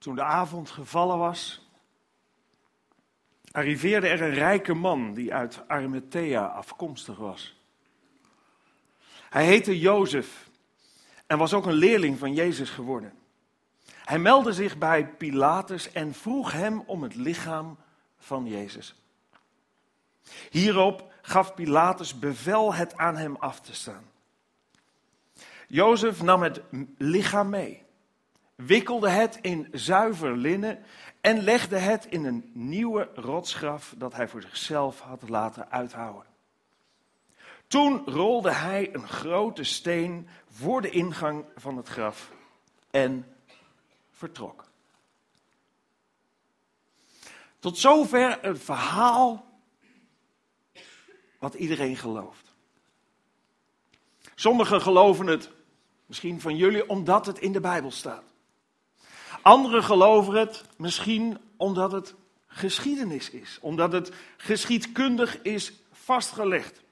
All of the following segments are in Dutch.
Toen de avond gevallen was, arriveerde er een rijke man die uit Arimathea afkomstig was. Hij heette Jozef en was ook een leerling van Jezus geworden. Hij meldde zich bij Pilatus en vroeg hem om het lichaam van Jezus. Hierop gaf Pilatus bevel het aan hem af te staan. Jozef nam het lichaam mee, wikkelde het in zuiver linnen en legde het in een nieuwe rotsgraf dat hij voor zichzelf had laten uithouden. Toen rolde hij een grote steen voor de ingang van het graf en vertrok. Tot zover het verhaal wat iedereen gelooft. Sommigen geloven het, misschien van jullie, omdat het in de Bijbel staat. Anderen geloven het misschien omdat het geschiedenis is, omdat het geschiedkundig is vastgelegd.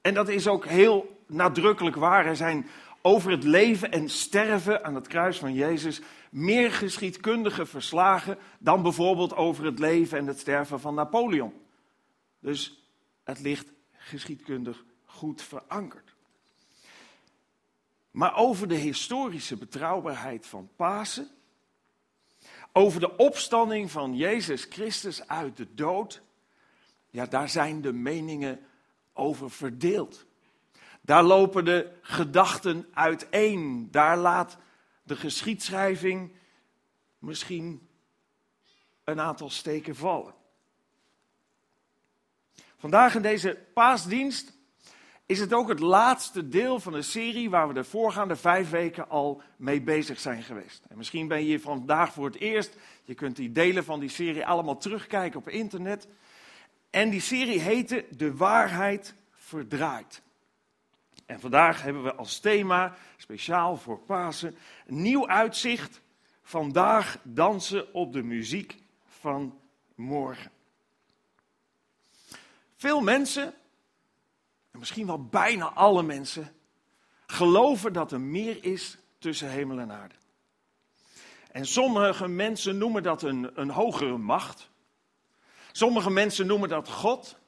En dat is ook heel nadrukkelijk waar. Er zijn over het leven en sterven aan het kruis van Jezus meer geschiedkundige verslagen dan bijvoorbeeld over het leven en het sterven van Napoleon. Dus het ligt geschiedkundig goed verankerd. Maar over de historische betrouwbaarheid van Pasen, over de opstanding van Jezus Christus uit de dood, ja, daar zijn de meningen over verdeeld. Daar lopen de gedachten uiteen. Daar laat de geschiedschrijving misschien een aantal steken vallen. Vandaag in deze paasdienst is het ook het laatste deel van een serie waar we de voorgaande vijf weken al mee bezig zijn geweest. En misschien ben je hier vandaag voor het eerst. Je kunt die delen van die serie allemaal terugkijken op internet. En die serie heette De waarheid verdraait. En vandaag hebben we als thema, speciaal voor Pasen, nieuw uitzicht. Vandaag dansen op de muziek van morgen. Veel mensen, en misschien wel bijna alle mensen, geloven dat er meer is tussen hemel en aarde. En sommige mensen noemen dat een, een hogere macht. Sommige mensen noemen dat God.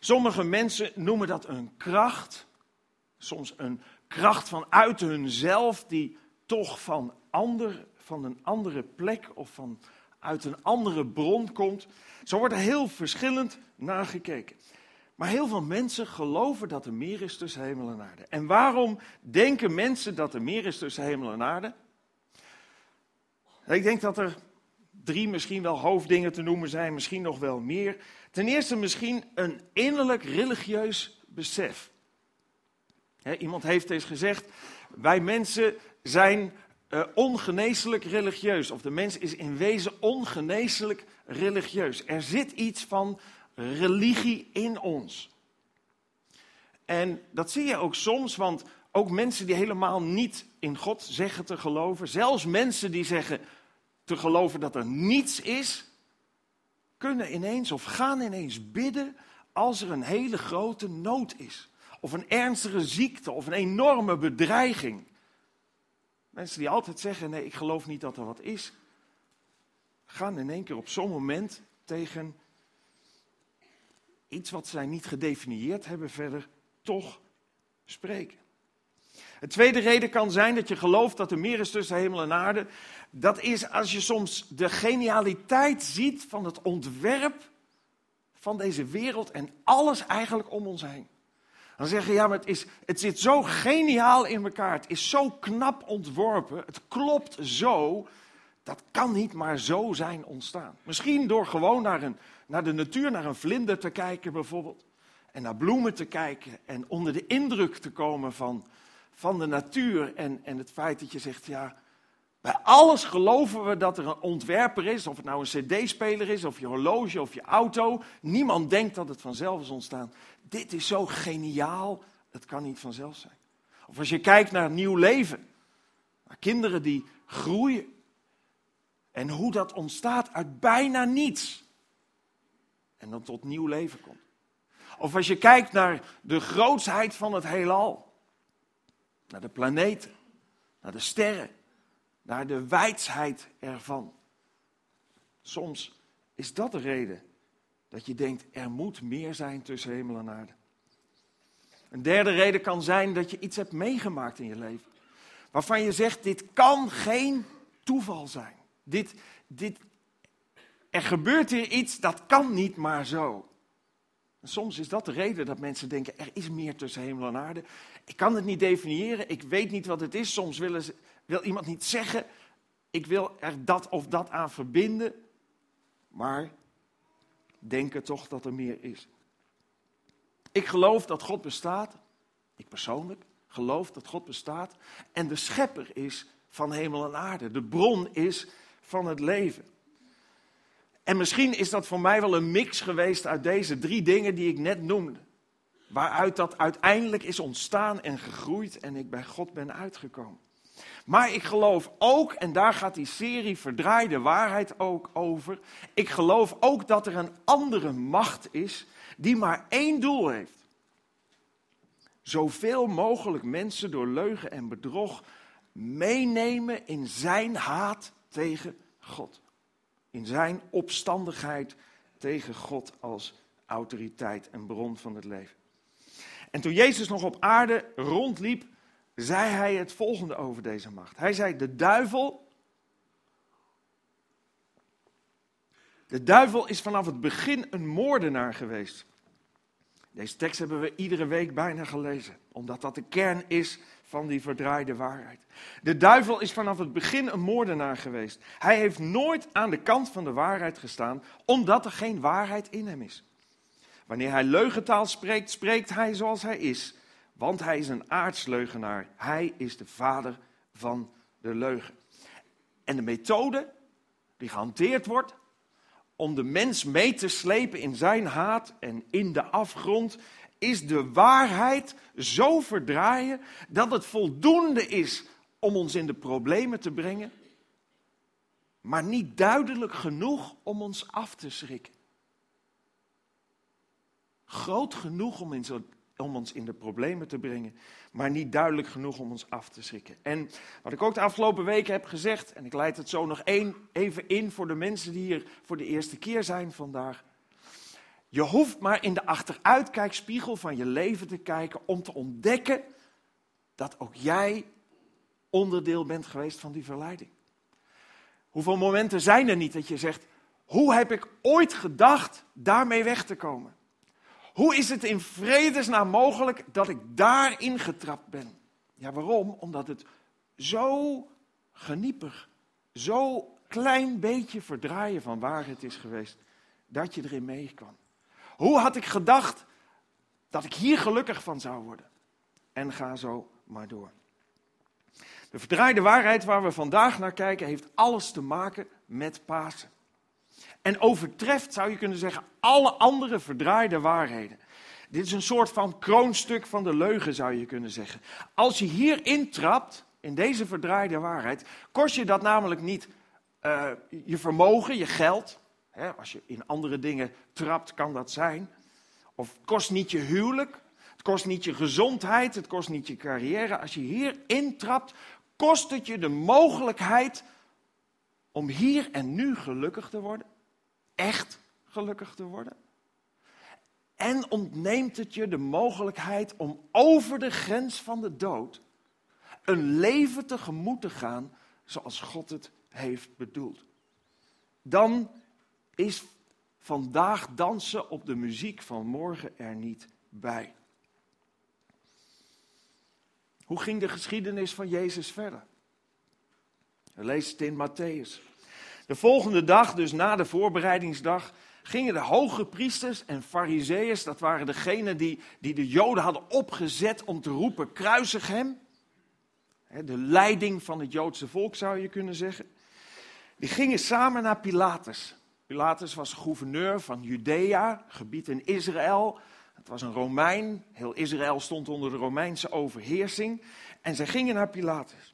Sommige mensen noemen dat een kracht. Soms een kracht vanuit hunzelf die toch van, ander, van een andere plek of van uit een andere bron komt. Zo wordt er heel verschillend naar gekeken. Maar heel veel mensen geloven dat er meer is tussen hemel en aarde. En waarom denken mensen dat er meer is tussen hemel en aarde? Ik denk dat er drie misschien wel hoofddingen te noemen zijn, misschien nog wel meer. Ten eerste misschien een innerlijk religieus besef. iemand heeft eens gezegd, wij mensen zijn uh, ongeneeslijk religieus. Of de mens is in wezen ongeneeslijk religieus. Er zit iets van religie in ons. En dat zie je ook soms, want ook mensen die helemaal niet in God zeggen te geloven, zelfs mensen die zeggen te geloven dat er niets is, kunnen ineens of gaan ineens bidden als er een hele grote nood is. Of een ernstige ziekte of een enorme bedreiging. Mensen die altijd zeggen: nee, ik geloof niet dat er wat is, gaan in één keer op zo'n moment tegen iets wat zij niet gedefinieerd hebben verder toch spreken. Een tweede reden kan zijn dat je gelooft dat er meer is tussen hemel en aarde. Dat is als je soms de genialiteit ziet van het ontwerp van deze wereld en alles eigenlijk om ons heen. Dan zeg je, ja, maar het, is, het zit zo geniaal in elkaar. Het is zo knap ontworpen. Het klopt zo. Dat kan niet maar zo zijn ontstaan. Misschien door gewoon naar, een, naar de natuur, naar een vlinder te kijken bijvoorbeeld. En naar bloemen te kijken. En onder de indruk te komen van, van de natuur. En, en het feit dat je zegt, ja, bij alles geloven we dat er een ontwerper is, of het nou een cd-speler is, of je horloge, of je auto. Niemand denkt dat het vanzelf is ontstaan. Dit is zo geniaal, het kan niet vanzelf zijn. Of als je kijkt naar nieuw leven, naar kinderen die groeien. En hoe dat ontstaat uit bijna niets. En dan tot nieuw leven komt. Of als je kijkt naar de grootsheid van het heelal. Naar de planeten, naar de sterren naar de wijsheid ervan. Soms is dat de reden dat je denkt, er moet meer zijn tussen hemel en aarde. Een derde reden kan zijn dat je iets hebt meegemaakt in je leven. Waarvan je zegt, dit kan geen toeval zijn. Dit, dit, er gebeurt hier iets, dat kan niet maar zo. En soms is dat de reden dat mensen denken, er is meer tussen hemel en aarde. Ik kan het niet definiëren, ik weet niet wat het is. Soms wil iemand niet zeggen, ik wil er dat of dat aan verbinden. Maar denken toch dat er meer is. Ik geloof dat God bestaat. Ik persoonlijk geloof dat God bestaat. En de schepper is van hemel en aarde. De bron is van het leven. En misschien is dat voor mij wel een mix geweest uit deze drie dingen die ik net noemde. Waaruit dat uiteindelijk is ontstaan en gegroeid en ik bij God ben uitgekomen. Maar ik geloof ook, en daar gaat die serie Verdraaide Waarheid ook over. Ik geloof ook dat er een andere macht is die maar één doel heeft. Zoveel mogelijk mensen door leugen en bedrog meenemen in zijn haat tegen God. In zijn opstandigheid tegen God als autoriteit en bron van het leven. En toen Jezus nog op aarde rondliep, zei hij het volgende over deze macht. Hij zei: De duivel. De duivel is vanaf het begin een moordenaar geweest. Deze tekst hebben we iedere week bijna gelezen, omdat dat de kern is van die verdraaide waarheid. De duivel is vanaf het begin een moordenaar geweest. Hij heeft nooit aan de kant van de waarheid gestaan, omdat er geen waarheid in hem is. Wanneer hij leugentaal spreekt, spreekt hij zoals hij is, want hij is een aardsleugenaar. Hij is de vader van de leugen. En de methode die gehanteerd wordt om de mens mee te slepen in zijn haat en in de afgrond, is de waarheid zo verdraaien dat het voldoende is om ons in de problemen te brengen, maar niet duidelijk genoeg om ons af te schrikken. Groot genoeg om, in zo, om ons in de problemen te brengen, maar niet duidelijk genoeg om ons af te schrikken. En wat ik ook de afgelopen weken heb gezegd, en ik leid het zo nog één, even in voor de mensen die hier voor de eerste keer zijn vandaag. Je hoeft maar in de achteruitkijkspiegel van je leven te kijken om te ontdekken dat ook jij onderdeel bent geweest van die verleiding. Hoeveel momenten zijn er niet dat je zegt: hoe heb ik ooit gedacht daarmee weg te komen? Hoe is het in vredesnaam mogelijk dat ik daarin getrapt ben? Ja, waarom? Omdat het zo geniepig, zo klein beetje verdraaien van waarheid is geweest, dat je erin meekwam. Hoe had ik gedacht dat ik hier gelukkig van zou worden? En ga zo maar door. De verdraaide waarheid waar we vandaag naar kijken heeft alles te maken met Pasen. En overtreft, zou je kunnen zeggen, alle andere verdraaide waarheden. Dit is een soort van kroonstuk van de leugen, zou je kunnen zeggen. Als je hier intrapt, in deze verdraaide waarheid, kost je dat namelijk niet uh, je vermogen, je geld. Hè, als je in andere dingen trapt, kan dat zijn. Of het kost niet je huwelijk, het kost niet je gezondheid, het kost niet je carrière. Als je hier intrapt, kost het je de mogelijkheid om hier en nu gelukkig te worden echt gelukkig te worden. En ontneemt het je de mogelijkheid om over de grens van de dood een leven tegemoet te gaan zoals God het heeft bedoeld. Dan is vandaag dansen op de muziek van morgen er niet bij. Hoe ging de geschiedenis van Jezus verder? We lezen het in Matthäus. De volgende dag, dus na de voorbereidingsdag, gingen de hoge priesters en fariseeërs, dat waren degenen die, die de Joden hadden opgezet om te roepen, kruisig hem. De leiding van het Joodse volk zou je kunnen zeggen. Die gingen samen naar Pilatus. Pilatus was gouverneur van Judea, gebied in Israël. Het was een Romein. Heel Israël stond onder de Romeinse overheersing. En zij gingen naar Pilatus.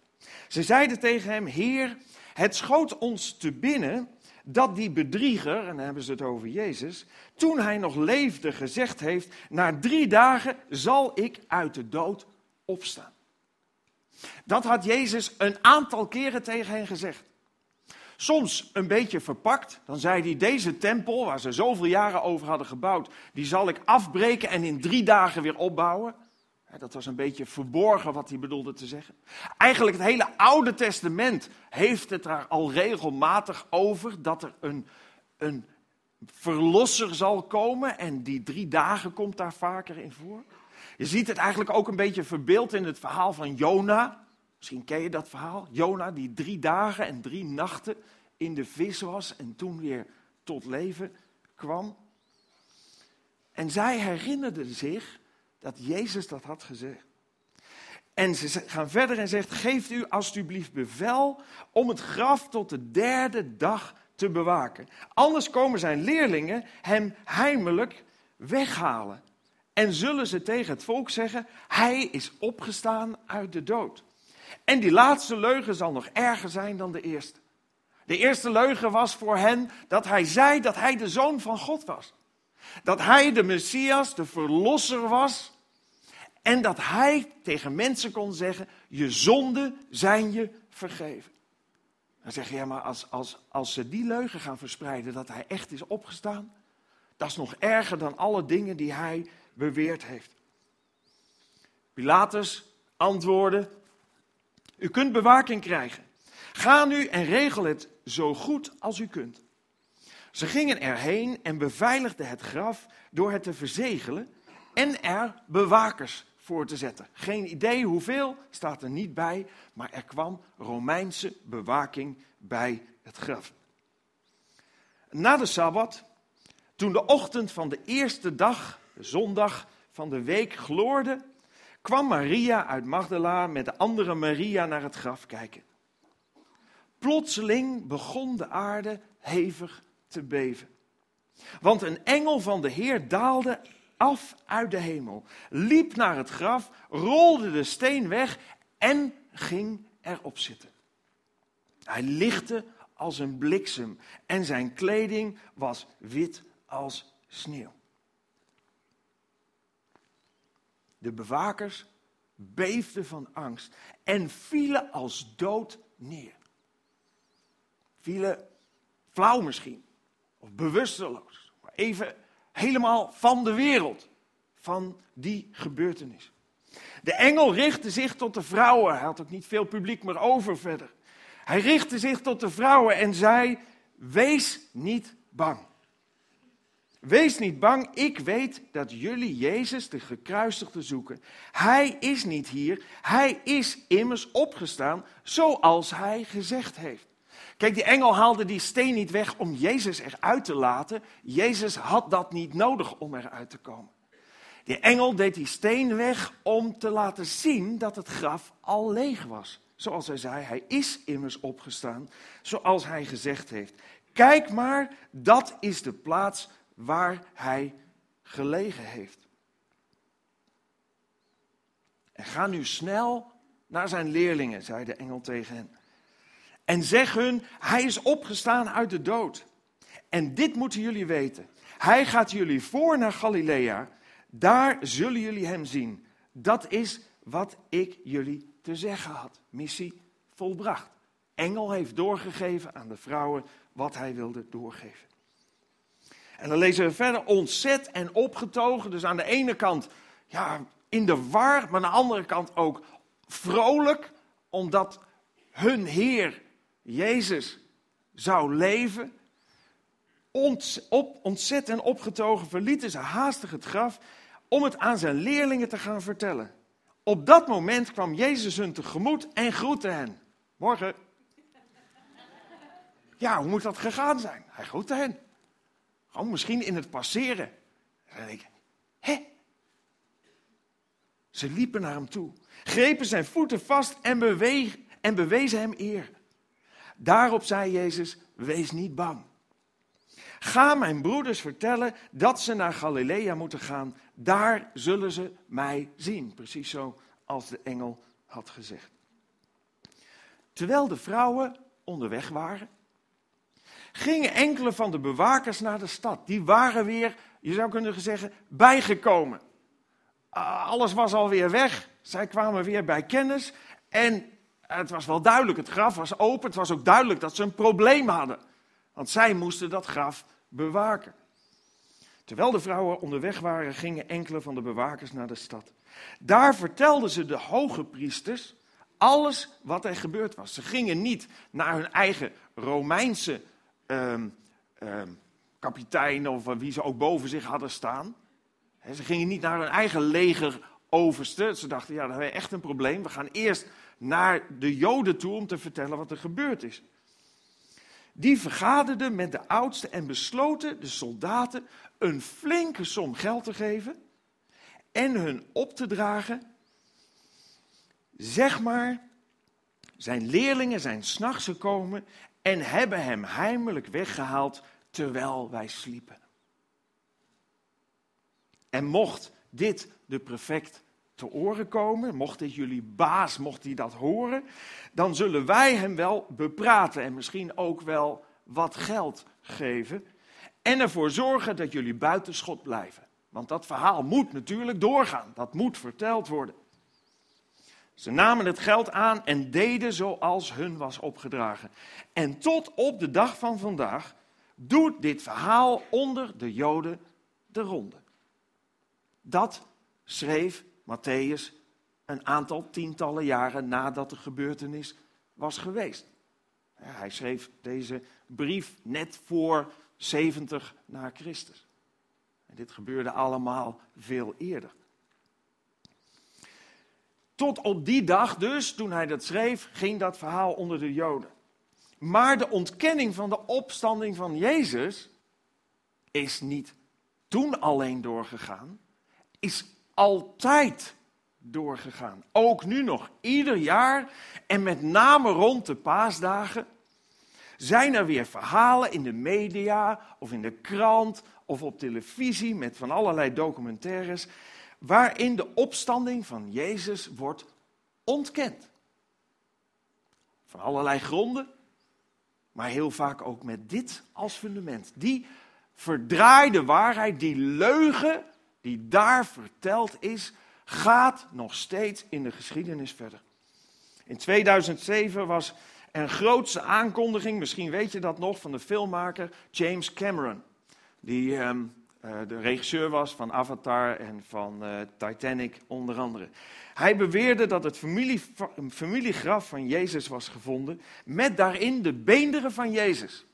Ze zeiden tegen hem: Heer, het schoot ons te binnen dat die bedrieger, en dan hebben ze het over Jezus, toen hij nog leefde gezegd heeft, na drie dagen zal ik uit de dood opstaan. Dat had Jezus een aantal keren tegen hen gezegd. Soms een beetje verpakt. Dan zei hij, deze tempel, waar ze zoveel jaren over hadden gebouwd, die zal ik afbreken en in drie dagen weer opbouwen. Dat was een beetje verborgen wat hij bedoelde te zeggen. Eigenlijk het hele Oude Testament heeft het daar al regelmatig over dat er een, een verlosser zal komen en die drie dagen komt daar vaker in voor. Je ziet het eigenlijk ook een beetje verbeeld in het verhaal van Jona. Misschien ken je dat verhaal. Jona die drie dagen en drie nachten in de vis was en toen weer tot leven kwam. En zij herinnerden zich dat Jezus dat had gezegd. En ze gaan verder en zegt: Geeft u alstublieft bevel om het graf tot de derde dag te bewaken. Anders komen zijn leerlingen hem heimelijk weghalen. En zullen ze tegen het volk zeggen: Hij is opgestaan uit de dood. En die laatste leugen zal nog erger zijn dan de eerste. De eerste leugen was voor hen dat hij zei dat hij de zoon van God was. Dat hij de Messias, de verlosser was. En dat hij tegen mensen kon zeggen: Je zonden zijn je vergeven. Dan zeg je, ja, maar als, als, als ze die leugen gaan verspreiden dat hij echt is opgestaan, dat is nog erger dan alle dingen die hij beweerd heeft. Pilatus antwoordde: U kunt bewaking krijgen. Ga nu en regel het zo goed als u kunt. Ze gingen erheen en beveiligden het graf door het te verzegelen en er bewakers voor te zetten. Geen idee hoeveel, staat er niet bij, maar er kwam Romeinse bewaking bij het graf. Na de Sabbat, toen de ochtend van de eerste dag, de zondag van de week, gloorde, kwam Maria uit Magdala met de andere Maria naar het graf kijken. Plotseling begon de aarde hevig te beven. Want een engel van de Heer daalde af uit de hemel, liep naar het graf, rolde de steen weg en ging erop zitten. Hij lichtte als een bliksem en zijn kleding was wit als sneeuw. De bewakers beefden van angst en vielen als dood neer. Vielen flauw misschien, of bewusteloos, maar even helemaal van de wereld, van die gebeurtenis. De engel richtte zich tot de vrouwen. Hij had ook niet veel publiek meer over verder. Hij richtte zich tot de vrouwen en zei: Wees niet bang. Wees niet bang, ik weet dat jullie Jezus, de gekruisigde, zoeken. Hij is niet hier, hij is immers opgestaan, zoals hij gezegd heeft. Kijk, die engel haalde die steen niet weg om Jezus eruit te laten. Jezus had dat niet nodig om eruit te komen. Die engel deed die steen weg om te laten zien dat het graf al leeg was. Zoals hij zei, hij is immers opgestaan, zoals hij gezegd heeft. Kijk maar, dat is de plaats waar hij gelegen heeft. En ga nu snel naar zijn leerlingen, zei de engel tegen hen. En zeg hun, hij is opgestaan uit de dood. En dit moeten jullie weten. Hij gaat jullie voor naar Galilea. Daar zullen jullie hem zien. Dat is wat ik jullie te zeggen had. Missie volbracht. Engel heeft doorgegeven aan de vrouwen wat hij wilde doorgeven. En dan lezen we verder ontzet en opgetogen. Dus aan de ene kant ja, in de war, maar aan de andere kant ook vrolijk, omdat hun Heer Jezus zou leven. ontzet en opgetogen verlieten ze haastig het graf om het aan zijn leerlingen te gaan vertellen. Op dat moment kwam Jezus hun tegemoet en groette hen. Morgen. Ja, hoe moet dat gegaan zijn? Hij groette hen. Gewoon misschien in het passeren. En dan denk ik, hè? Ze liepen naar hem toe, grepen zijn voeten vast en, beweeg, en bewezen hem eer. Daarop zei Jezus, wees niet bang. Ga mijn broeders vertellen dat ze naar Galilea moeten gaan. Daar zullen ze mij zien. Precies zo als de engel had gezegd. Terwijl de vrouwen onderweg waren, gingen enkele van de bewakers naar de stad. Die waren weer, je zou kunnen zeggen, bijgekomen. Alles was alweer weg. Zij kwamen weer bij kennis En het was wel duidelijk, het graf was open. Het was ook duidelijk dat ze een probleem hadden. Want zij moesten dat graf bewaken. Terwijl de vrouwen onderweg waren, gingen enkele van de bewakers naar de stad. Daar vertelden ze de hoge priesters alles wat er gebeurd was. Ze gingen niet naar hun eigen Romeinse um, um, kapitein of wie ze ook boven zich hadden staan. ze gingen niet naar hun eigen legeroverste. Ze dachten, ja, dat hebben we echt een probleem. We gaan eerst naar de Joden toe om te vertellen wat er gebeurd is. Die vergaderden met de oudsten en besloten de soldaten een flinke som geld te geven en hun op te dragen. Zeg maar, zijn leerlingen zijn s'nachts gekomen en hebben hem heimelijk weggehaald terwijl wij sliepen. En mocht dit de prefect te oren komen, mocht dit jullie baas, mocht hij dat horen, dan zullen wij hem wel bepraten en misschien ook wel wat geld geven en ervoor zorgen dat jullie buiten schot blijven. Want dat verhaal moet natuurlijk doorgaan, dat moet verteld worden. Ze namen het geld aan en deden zoals hun was opgedragen. En tot op de dag van vandaag doet dit verhaal onder de Joden de ronde. Dat schreef Matthäus een aantal tientallen jaren nadat de gebeurtenis was geweest. Hij schreef deze brief net voor 70 na Christus. En dit gebeurde allemaal veel eerder. Tot op die dag dus, toen hij dat schreef, ging dat verhaal onder de Joden. Maar de ontkenning van de opstanding van Jezus is niet toen alleen doorgegaan, is altijd doorgegaan. Ook nu nog, ieder jaar en met name rond de paasdagen zijn er weer verhalen in de media of in de krant of op televisie met van allerlei documentaires waarin de opstanding van Jezus wordt ontkend. Van allerlei gronden, maar heel vaak ook met dit als fundament. Die verdraaide waarheid, die leugen die daar verteld is, gaat nog steeds in de geschiedenis verder. In 2007 was een grootste aankondiging, misschien weet je dat nog, van de filmmaker James Cameron. Die ehm, eh, de regisseur was van Avatar en van uh, Titanic onder andere. Hij beweerde dat het familie, familiegraf van Jezus was gevonden met daarin de beenderen van Jezus.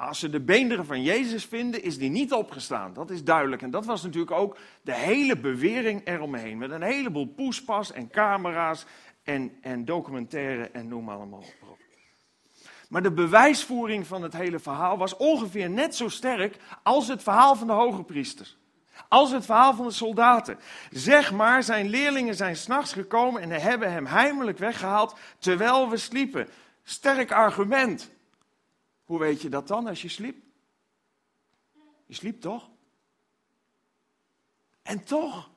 Nou, als ze de beenderen van Jezus vinden, is die niet opgestaan. Dat is duidelijk. En dat was natuurlijk ook de hele bewering eromheen. Met een heleboel poespas en camera's en, en documentaire en noem allemaal op. Maar de bewijsvoering van het hele verhaal was ongeveer net zo sterk als het verhaal van de hoge priesters. Als het verhaal van de soldaten. Zeg maar, zijn leerlingen zijn s'nachts gekomen en hebben hem heimelijk weggehaald terwijl we sliepen. Sterk argument. Hoe weet je dat dan als je sliep? Je sliep toch? En toch,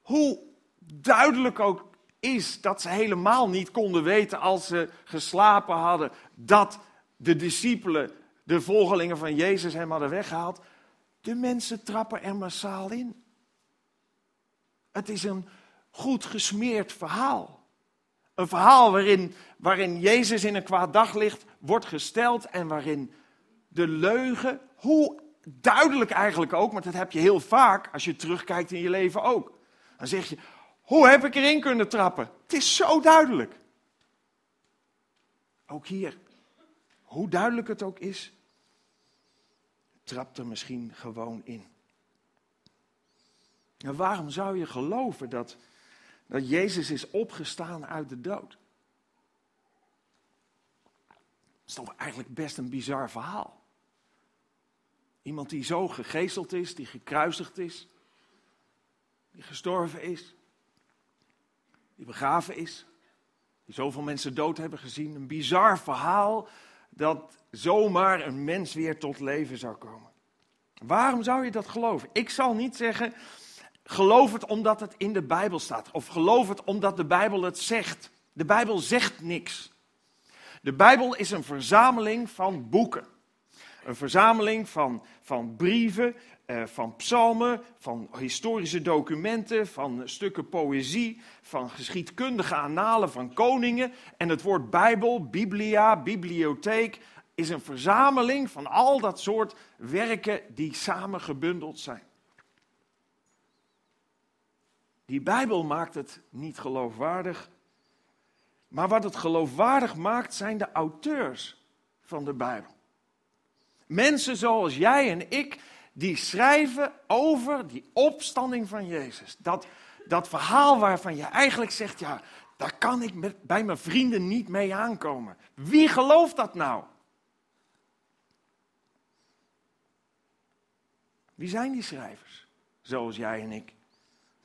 hoe duidelijk ook is dat ze helemaal niet konden weten als ze geslapen hadden dat de discipelen, de volgelingen van Jezus hem hadden weggehaald. De mensen trappen er massaal in. Het is een goed gesmeerd verhaal. Een verhaal waarin, waarin Jezus in een kwaad daglicht wordt gesteld en waarin de leugen, hoe duidelijk eigenlijk ook, maar dat heb je heel vaak als je terugkijkt in je leven ook. Dan zeg je, hoe heb ik erin kunnen trappen? Het is zo duidelijk. Ook hier, hoe duidelijk het ook is, trapt er misschien gewoon in. En waarom zou je geloven dat, dat Jezus is opgestaan uit de dood? Dat is toch eigenlijk best een bizar verhaal. Iemand die zo gegezeld is, die gekruisigd is, die gestorven is, die begraven is, die zoveel mensen dood hebben gezien. Een bizar verhaal dat zomaar een mens weer tot leven zou komen. Waarom zou je dat geloven? Ik zal niet zeggen, geloof het omdat het in de Bijbel staat. Of geloof het omdat de Bijbel het zegt. De Bijbel zegt niks. De Bijbel is een verzameling van boeken. Een verzameling van, van brieven, eh, van psalmen, van historische documenten, van stukken poëzie, van geschiedkundige annalen van koningen. En het woord Bijbel, Biblia, bibliotheek, is een verzameling van al dat soort werken die samen gebundeld zijn. Die Bijbel maakt het niet geloofwaardig. Maar wat het geloofwaardig maakt, zijn de auteurs van de Bijbel. Mensen zoals jij en ik, die schrijven over die opstanding van Jezus. Dat, dat verhaal waarvan je eigenlijk zegt, ja, daar kan ik met, bij mijn vrienden niet mee aankomen. Wie gelooft dat nou? Wie zijn die schrijvers? Zoals jij en ik.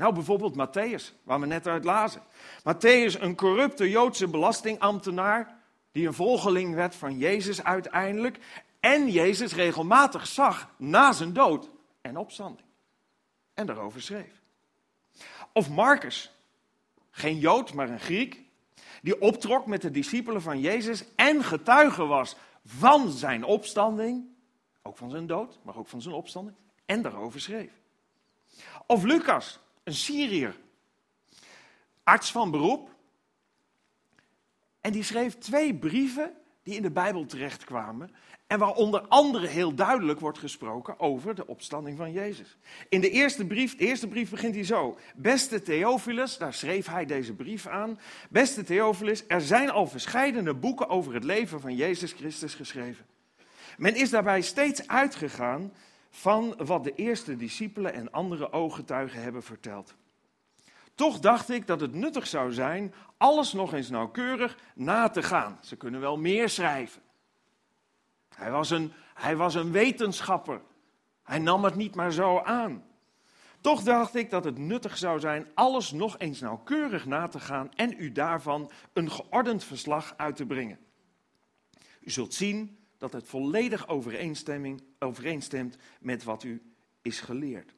Nou, bijvoorbeeld Matthäus, waar we net uit lazen. Matthäus, een corrupte Joodse belastingambtenaar, die een volgeling werd van Jezus uiteindelijk. En Jezus regelmatig zag na zijn dood en opstanding. En daarover schreef. Of Marcus, geen Jood, maar een Griek, die optrok met de discipelen van Jezus en getuige was van zijn opstanding, ook van zijn dood, maar ook van zijn opstanding, en daarover schreef. Of Lucas, een Syriër, arts van beroep. En die schreef twee brieven die in de Bijbel terechtkwamen. En waar onder andere heel duidelijk wordt gesproken over de opstanding van Jezus. In de eerste brief, eerste brief begint hij zo. Beste Theophilus, daar schreef hij deze brief aan. Beste Theophilus, er zijn al verscheidene boeken over het leven van Jezus Christus geschreven. Men is daarbij steeds uitgegaan van wat de eerste discipelen en andere ooggetuigen hebben verteld. Toch dacht ik dat het nuttig zou zijn alles nog eens nauwkeurig na te gaan. Ze kunnen wel meer schrijven. Hij was een, hij was een wetenschapper. Hij nam het niet maar zo aan. Toch dacht ik dat het nuttig zou zijn alles nog eens nauwkeurig na te gaan en u daarvan een geordend verslag uit te brengen. U zult zien dat het volledig overeenstemt met wat u is geleerd.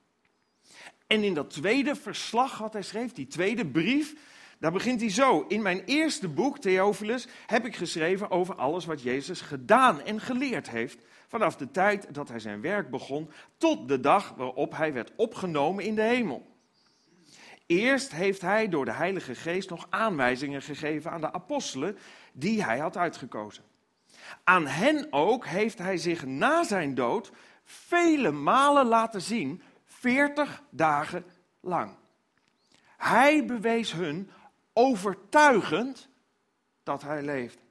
En in dat tweede verslag wat hij schreef, die tweede brief, daar begint hij zo. In mijn eerste boek, Theophilus, heb ik geschreven over alles wat Jezus gedaan en geleerd heeft. Vanaf de tijd dat hij zijn werk begon tot de dag waarop hij werd opgenomen in de hemel. Eerst heeft hij door de Heilige Geest nog aanwijzingen gegeven aan de apostelen die hij had uitgekozen. Aan hen ook heeft hij zich na zijn dood vele malen laten zien, veertig dagen lang. Hij bewees hun overtuigend dat hij leefde.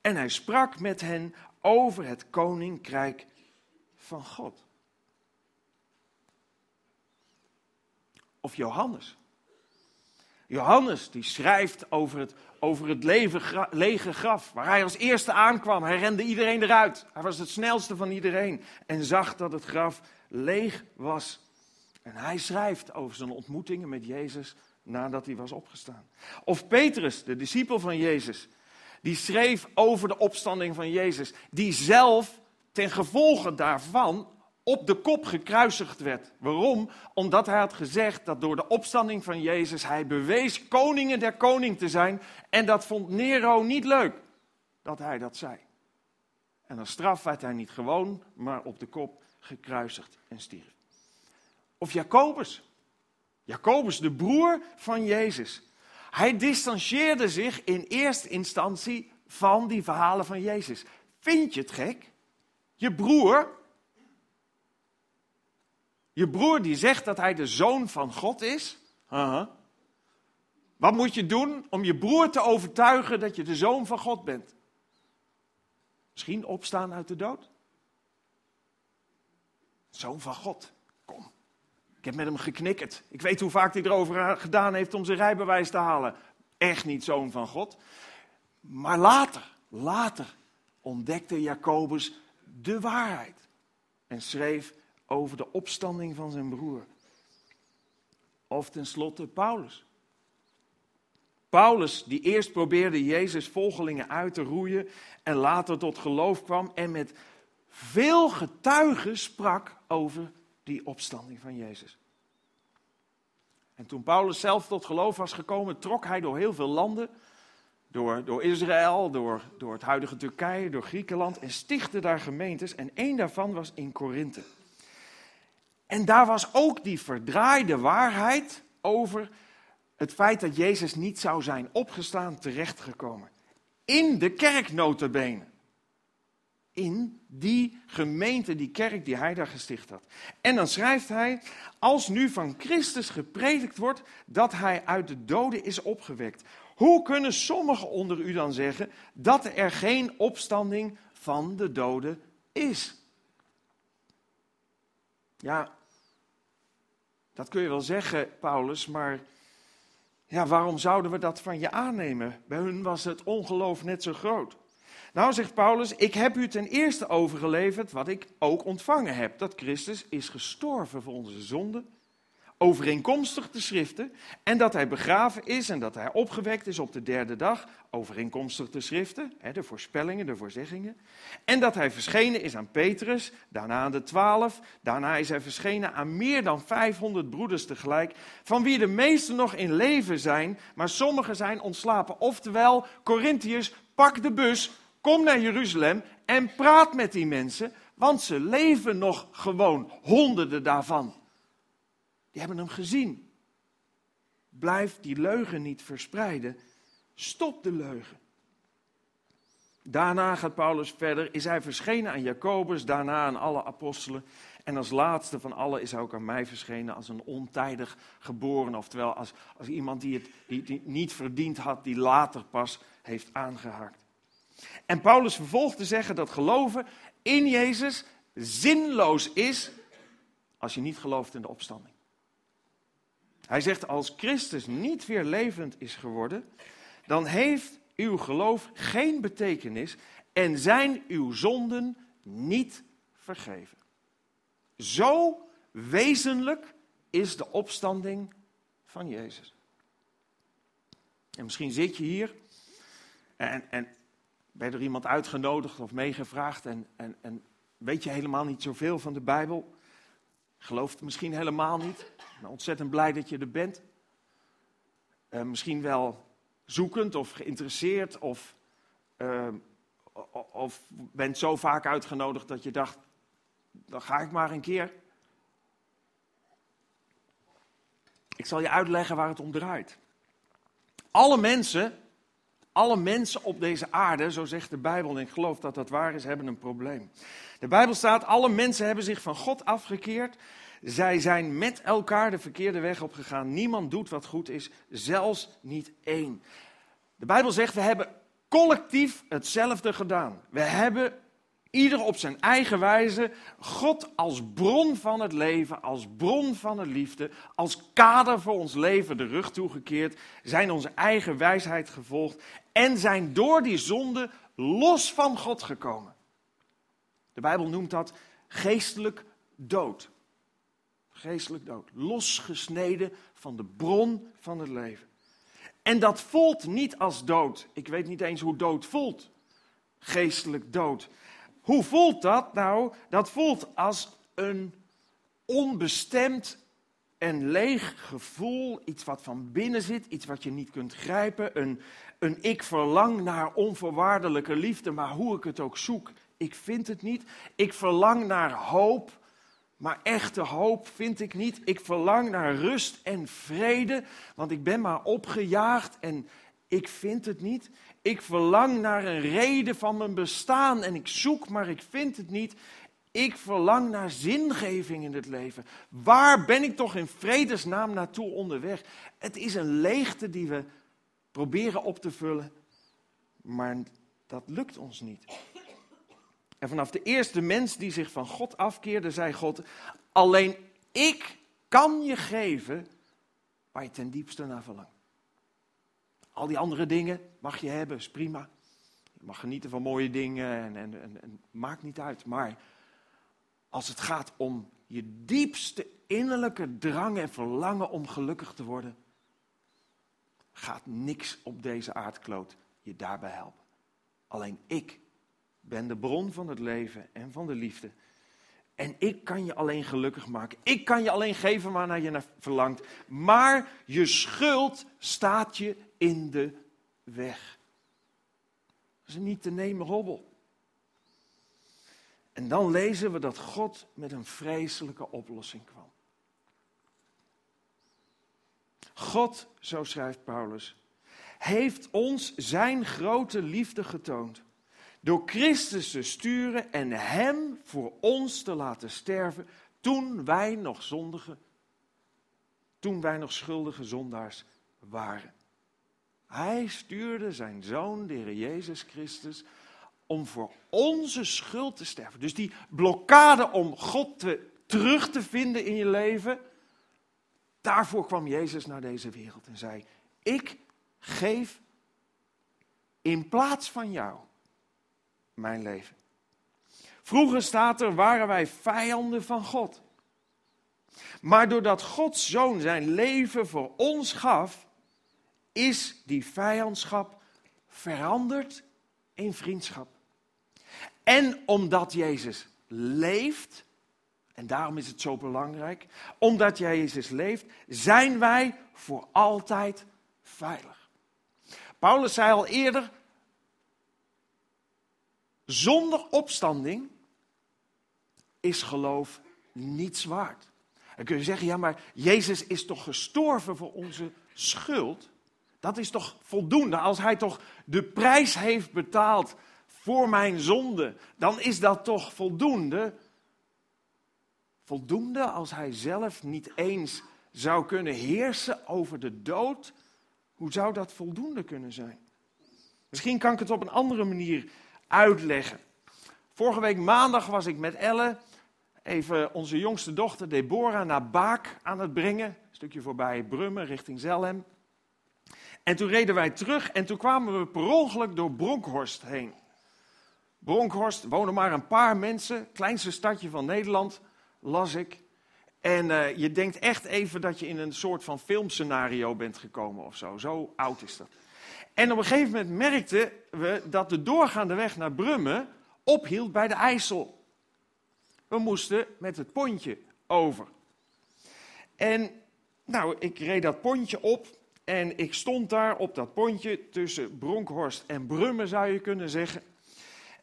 En hij sprak met hen over het koninkrijk van God. Of Johannes. Johannes die schrijft over het, over het leven, lege graf, waar hij als eerste aankwam. Hij rende iedereen eruit. Hij was het snelste van iedereen en zag dat het graf leeg was. En hij schrijft over zijn ontmoetingen met Jezus nadat hij was opgestaan. Of Petrus, de discipel van Jezus, die schreef over de opstanding van Jezus, die zelf ten gevolge daarvan op de kop gekruisigd werd. Waarom? Omdat hij had gezegd dat door de opstanding van Jezus hij bewees koningen der koning te zijn. En dat vond Nero niet leuk dat hij dat zei. En als straf werd hij niet gewoon, maar op de kop gekruisigd en stierf. Of Jacobus. Jacobus, de broer van Jezus. Hij distancieerde zich in eerste instantie van die verhalen van Jezus. Vind je het gek? Je broer, je broer die zegt dat hij de zoon van God is. Wat moet je doen om je broer te overtuigen dat je de zoon van God bent? Misschien opstaan uit de dood? Zoon van God, kom. Ik heb met hem geknikkerd. Ik weet hoe vaak hij erover gedaan heeft om zijn rijbewijs te halen. Echt niet zoon van God. Maar later, later ontdekte Jacobus de waarheid. En schreef over de opstanding van zijn broer. Of tenslotte Paulus. Paulus, die eerst probeerde Jezus volgelingen uit te roeien en later tot geloof kwam en met veel getuigen sprak over die opstanding van Jezus. En toen Paulus zelf tot geloof was gekomen, trok hij door heel veel landen, door, door Israël, door, door het huidige Turkije, door Griekenland en stichtte daar gemeentes. En één daarvan was in Korinthe. En daar was ook die verdraaide waarheid over het feit dat Jezus niet zou zijn opgestaan terechtgekomen. In de kerk In die gemeente, die kerk die hij daar gesticht had. En dan schrijft hij, als nu van Christus gepredikt wordt dat hij uit de doden is opgewekt. Hoe kunnen sommigen onder u dan zeggen dat er geen opstanding van de doden is? Ja, dat kun je wel zeggen, Paulus, maar ja, waarom zouden we dat van je aannemen? Bij hun was het ongeloof net zo groot. Nou, zegt Paulus, ik heb u ten eerste overgeleverd wat ik ook ontvangen heb: dat Christus is gestorven voor onze zonden overeenkomstig de schriften, en dat hij begraven is en dat hij opgewekt is op de derde dag, overeenkomstig de schriften, de voorspellingen, de voorzeggingen, en dat hij verschenen is aan Petrus, daarna aan de twaalf, daarna is hij verschenen aan meer dan 500 broeders tegelijk, van wie de meesten nog in leven zijn, maar sommigen zijn ontslapen. Oftewel, Corinthiërs, pak de bus, kom naar Jeruzalem en praat met die mensen, want ze leven nog gewoon, honderden daarvan. Die hebben hem gezien. Blijf die leugen niet verspreiden. Stop de leugen. Daarna gaat Paulus verder, is hij verschenen aan Jacobus, daarna aan alle apostelen. En als laatste van allen is hij ook aan mij verschenen als een ontijdig geboren. Oftewel als, als iemand die het die, niet verdiend had, die later pas heeft aangehaakt. En Paulus vervolgt te zeggen dat geloven in Jezus zinloos is als je niet gelooft in de opstanding. Hij zegt, als Christus niet weer levend is geworden, dan heeft uw geloof geen betekenis en zijn uw zonden niet vergeven. Zo wezenlijk is de opstanding van Jezus. En misschien zit je hier en, en ben je er iemand uitgenodigd of meegevraagd en, en, en weet je helemaal niet zoveel van de Bijbel. Gelooft misschien helemaal niet. Ben ontzettend blij dat je er bent. Uh, misschien wel zoekend of geïnteresseerd of, uh, of bent zo vaak uitgenodigd dat je dacht, dan ga ik maar een keer. Ik zal je uitleggen waar het om draait. Alle mensen, alle mensen op deze aarde, zo zegt de Bijbel, en ik geloof dat dat waar is, hebben een probleem. De Bijbel staat, alle mensen hebben zich van God afgekeerd. Zij zijn met elkaar de verkeerde weg opgegaan. Niemand doet wat goed is, zelfs niet één. De Bijbel zegt, we hebben collectief hetzelfde gedaan. We hebben ieder op zijn eigen wijze God als bron van het leven, als bron van de liefde, als kader voor ons leven de rug toegekeerd, zijn onze eigen wijsheid gevolgd en zijn door die zonde los van God gekomen. De Bijbel noemt dat geestelijk dood. Geestelijk dood. Losgesneden van de bron van het leven. En dat voelt niet als dood. Ik weet niet eens hoe dood voelt. Geestelijk dood. Hoe voelt dat? Nou, dat voelt als een onbestemd en leeg gevoel. Iets wat van binnen zit, iets wat je niet kunt grijpen. Een, een ik verlang naar onvoorwaardelijke liefde, maar hoe ik het ook zoek, ik vind het niet. Ik verlang naar hoop, maar echte hoop vind ik niet. Ik verlang naar rust en vrede, want ik ben maar opgejaagd en ik vind het niet. Ik verlang naar een reden van mijn bestaan en ik zoek, maar ik vind het niet. Ik verlang naar zingeving in het leven. Waar ben ik toch in vredesnaam naartoe onderweg? Het is een leegte die we proberen op te vullen, maar dat lukt ons niet. En vanaf de eerste mens die zich van God afkeerde, zei God: Alleen ik kan je geven waar je ten diepste naar verlangt. Al die andere dingen mag je hebben, is prima. Je mag genieten van mooie dingen en, en, en, en maakt niet uit. Maar als het gaat om je diepste innerlijke drang en verlangen om gelukkig te worden, gaat niks op deze aardkloot je daarbij helpen. Alleen ik ben de bron van het leven en van de liefde. En ik kan je alleen gelukkig maken. Ik kan je alleen geven waar naar je naar verlangt. Maar je schuld staat je in de weg. Dat is een niet te nemen hobbel. En dan lezen we dat God met een vreselijke oplossing kwam. God, zo schrijft Paulus, heeft ons zijn grote liefde getoond. Door Christus te sturen en Hem voor ons te laten sterven toen wij nog zondige, toen wij nog schuldige zondaars waren. Hij stuurde zijn zoon, de Heer Jezus Christus, om voor onze schuld te sterven. Dus die blokkade om God te, terug te vinden in je leven, daarvoor kwam Jezus naar deze wereld en zei: Ik geef in plaats van jou mijn leven. Vroeger staat er, waren wij vijanden van God. Maar doordat Gods zoon zijn leven voor ons gaf, is die vijandschap veranderd in vriendschap. En omdat Jezus leeft, en daarom is het zo belangrijk, omdat Jezus leeft, zijn wij voor altijd veilig. Paulus zei al eerder, zonder opstanding is geloof niets waard. Dan kun je zeggen, ja maar Jezus is toch gestorven voor onze schuld? Dat is toch voldoende? Als hij toch de prijs heeft betaald voor mijn zonde, dan is dat toch voldoende? Voldoende als hij zelf niet eens zou kunnen heersen over de dood? Hoe zou dat voldoende kunnen zijn? Misschien kan ik het op een andere manier uitleggen. Vorige week maandag was ik met Elle, even onze jongste dochter Deborah, naar Baak aan het brengen. Een stukje voorbij Brummen richting Zelhem. En toen reden wij terug en toen kwamen we per ongeluk door Bronkhorst heen. Bronkhorst wonen maar een paar mensen, kleinste stadje van Nederland, las ik. En uh, je denkt echt even dat je in een soort van filmscenario bent gekomen of zo. Zo oud is dat. En op een gegeven moment merkten we dat de doorgaande weg naar Brummen ophield bij de IJssel. We moesten met het pontje over. En nou, ik reed dat pontje op en ik stond daar op dat pontje tussen Bronkhorst en Brummen, zou je kunnen zeggen.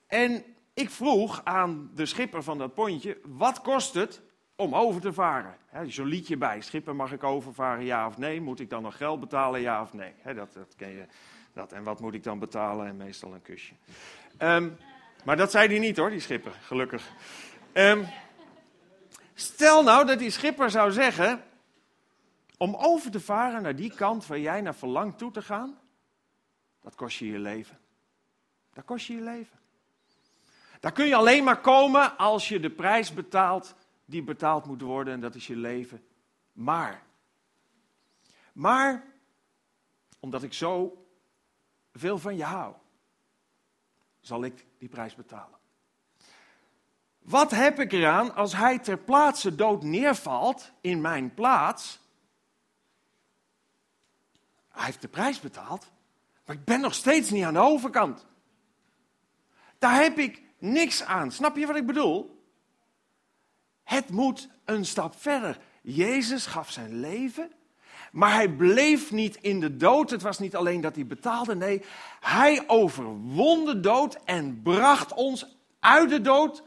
En ik vroeg aan de schipper van dat pontje, wat kost het om over te varen? He, Zo'n liedje bij, schipper mag ik overvaren, ja of nee? Moet ik dan nog geld betalen, ja of nee? dat, dat ken je. Dat. En wat moet ik dan betalen? En meestal een kusje. Ehm, maar dat zei hij niet hoor, die schipper, gelukkig. Um, stel nou dat die schipper zou zeggen, om over te varen naar die kant waar jij naar verlangt toe te gaan, dat kost je je leven. Dat kost je je leven. Daar kun je alleen maar komen als je de prijs betaalt die betaald moet worden en dat is je leven. Maar, maar, omdat ik zo veel van je hou, zal ik die prijs betalen. Wat heb ik eraan als hij ter plaatse dood neervalt in mijn plaats? Hij heeft de prijs betaald, maar ik ben nog steeds niet aan de overkant. Daar heb ik niks aan. Snap je wat ik bedoel? Het moet een stap verder. Jezus gaf zijn leven maar hij bleef niet in de dood. Het was niet alleen dat hij betaalde. Nee, hij overwon de dood en bracht ons uit de dood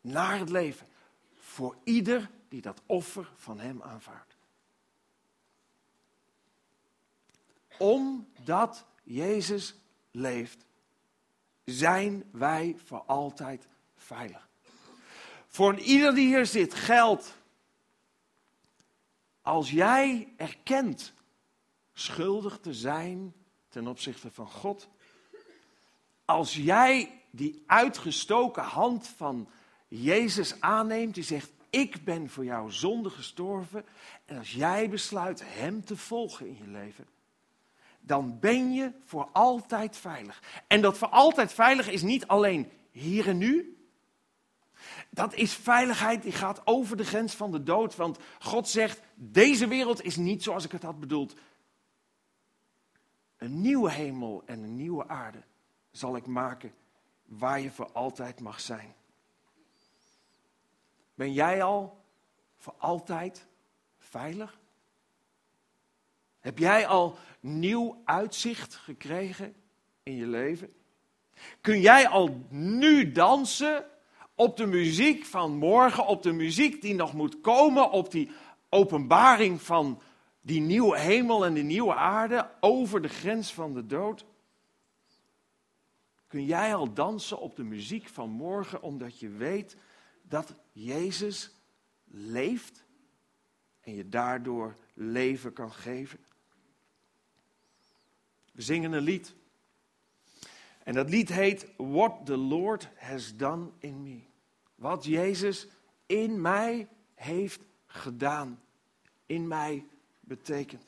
naar het leven. Voor ieder die dat offer van hem aanvaardt. Omdat Jezus leeft, zijn wij voor altijd veilig. Voor ieder die hier zit geldt als jij erkent schuldig te zijn ten opzichte van God, als jij die uitgestoken hand van Jezus aanneemt, die zegt, ik ben voor jouw zonde gestorven, en als jij besluit Hem te volgen in je leven, dan ben je voor altijd veilig. En dat voor altijd veilig is niet alleen hier en nu, dat is veiligheid die gaat over de grens van de dood. Want God zegt, deze wereld is niet zoals ik het had bedoeld. Een nieuwe hemel en een nieuwe aarde zal ik maken waar je voor altijd mag zijn. Ben jij al voor altijd veilig? Heb jij al nieuw uitzicht gekregen in je leven? Kun jij al nu dansen op de muziek van morgen, op de muziek die nog moet komen, op die openbaring van die nieuwe hemel en die nieuwe aarde over de grens van de dood? Kun jij al dansen op de muziek van morgen omdat je weet dat Jezus leeft en je daardoor leven kan geven? We zingen een lied. En dat lied heet What the Lord Has Done in Me. Wat Jezus in mij heeft gedaan. In mij betekent.